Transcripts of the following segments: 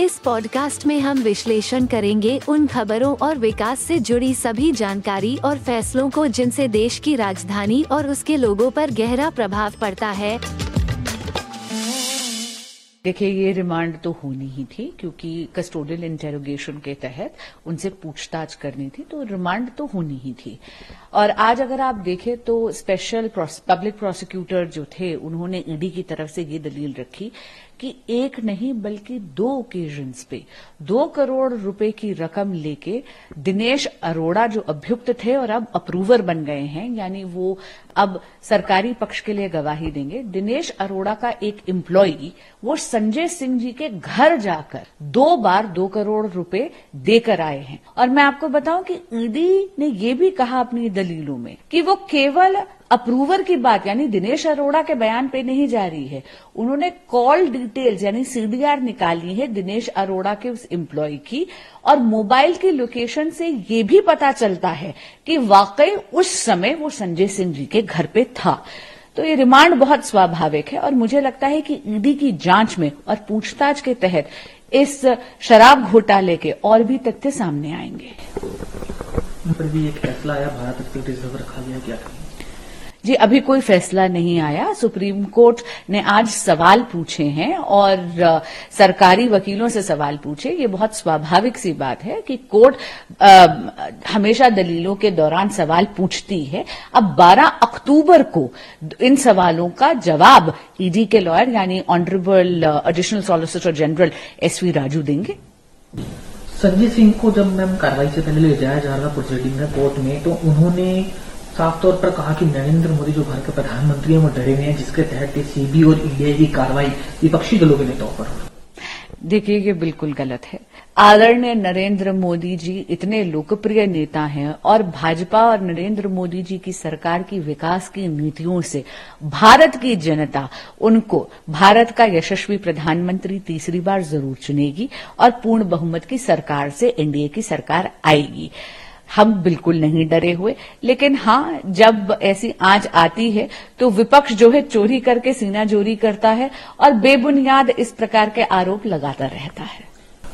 इस पॉडकास्ट में हम विश्लेषण करेंगे उन खबरों और विकास से जुड़ी सभी जानकारी और फैसलों को जिनसे देश की राजधानी और उसके लोगों पर गहरा प्रभाव पड़ता है। देखिए, ये रिमांड तो होनी ही थी, क्योंकि कस्टोडियल इंटेरोगेशन के तहत उनसे पूछताछ करनी थी तो रिमांड तो होनी ही थी। और आज अगर आप देखें तो स्पेशल पब्लिक प्रोसिक्यूटर जो थे, उन्होंने ईडी की तरफ़ से ये दलील रखी कि एक नहीं, बल्कि दो ओकेजन्स पे, दो करोड़ रुपए की रकम लेके दिनेश अरोड़ा जो अभियुक्त थे और अब अप्रूवर बन गए हैं, यानी वो अब सरकारी पक्ष के लिए गवाही देंगे। दिनेश अरोड़ा का एक एम्प्लॉई वो संजय सिंह जी के घर जाकर दो बार दो करोड़ रुपए देकर आए हैं। और मैं आपको बताऊँ कि ईडी ने ये भी कहा अपनी दलीलों में कि वो केवल अप्रूवर की बात, यानी दिनेश अरोड़ा के बयान पे नहीं जा रही है। उन्होंने कॉल डिटेल्स, यानी सीडीआर निकाली है दिनेश अरोड़ा के उस एम्प्लॉय की, और मोबाइल की लोकेशन से ये भी पता चलता है कि वाकई उस समय वो संजय सिंह जी के घर पे था। तो ये रिमांड बहुत स्वाभाविक है और मुझे लगता है कि ईडी की जाँच में और पूछताछ के तहत इस शराब घोटाले के और भी तथ्य सामने आएँगे। पर भी एक फैसला आया, भारत रखा गया, क्या जी अभी कोई फैसला नहीं आया। सुप्रीम कोर्ट ने आज सवाल पूछे हैं और सरकारी वकीलों से सवाल पूछे। ये बहुत स्वाभाविक सी बात है कि कोर्ट आ, हमेशा दलीलों के दौरान सवाल पूछती है। अब 12 अक्टूबर को इन सवालों का जवाब ईडी के लॉयर यानी honourable additional solicitor general S V Raju देंगे। संजय सिंह को जब मैम कार्रवाई से पहले ले जाया जा रहा प्रोसीडिंग में कोर्ट में तो उन्होंने साफ़ तौर पर कहा कि नरेंद्र मोदी जो भारत के प्रधानमंत्री हैं, वो डरे हुए हैं, जिसके तहत सीबी और ईडीआई की कार्रवाई विपक्षी दलों के नेताओं पर हो देखिए, ये बिल्कुल गलत है। आदरणीय नरेंद्र मोदी जी इतने लोकप्रिय नेता हैं और भाजपा और नरेंद्र मोदी जी की सरकार की विकास की नीतियों से भारत की जनता उनको भारत का यशस्वी प्रधानमंत्री तीसरी बार ज़रूर चुनेगी और पूर्ण बहुमत की सरकार से एनडीए की सरकार आएगी। हम बिल्कुल नहीं डरे हुए। लेकिन हाँ जब ऐसी आँच आती है तो विपक्ष जो है चोरी करके, सीना चोरी करता है और बेबुनियाद इस प्रकार के आरोप लगाता रहता है।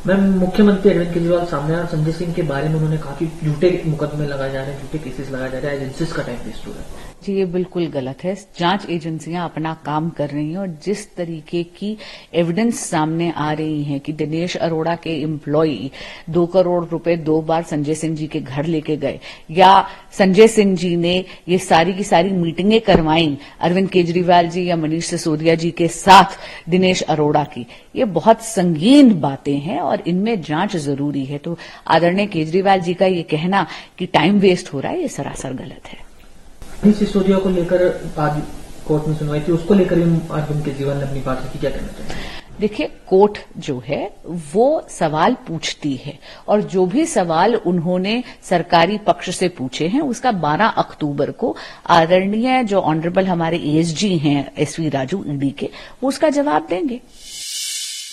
मैम, मुख्यमंत्री अरविंद केजरीवाल सामने आया संजय सिंह के बारे में उन्होंने कहा कि झूठे मुकदमे लगाए जा रहे हैं, झूठे केसेस लगाए जा रहे हैं एजेंसीज का टाइम वेस्ट हो रहा है। जी, ये बिल्कुल गलत है। जाँच एजेंसियाँ अपना काम कर रही हैं और जिस तरीके की एविडेंस सामने आ रही है कि दिनेश अरोड़ा के एम्प्लॉई दो करोड़ रुपए दो बार संजय सिंह जी के घर लेके गए, या संजय सिंह जी ने ये सारी की सारी मीटिंगें करवाई अरविंद केजरीवाल जी या मनीष सिसोदिया जी के साथ दिनेश अरोड़ा की, ये बहुत संगीन बातें हैं और इनमें जाँच ज़रूरी है। तो आदरणीय केजरीवाल जी का ये कहना कि टाइम वेस्ट हो रहा है ये सरासर गलत है। सिसोदिया को लेकर आज कोर्ट में सुनवाई थी उसको लेकर अरविंद केजरीवाल ने अपनी बात रखी क्या कहना चाहिए देखिए कोर्ट जो है वो सवाल पूछती है और जो भी सवाल उन्होंने सरकारी पक्ष से पूछे हैं उसका 12 अक्टूबर को आदरणीय जो ऑनरेबल हमारे एएसजी हैं एसवी राजू ईडी के वो उसका जवाब देंगे।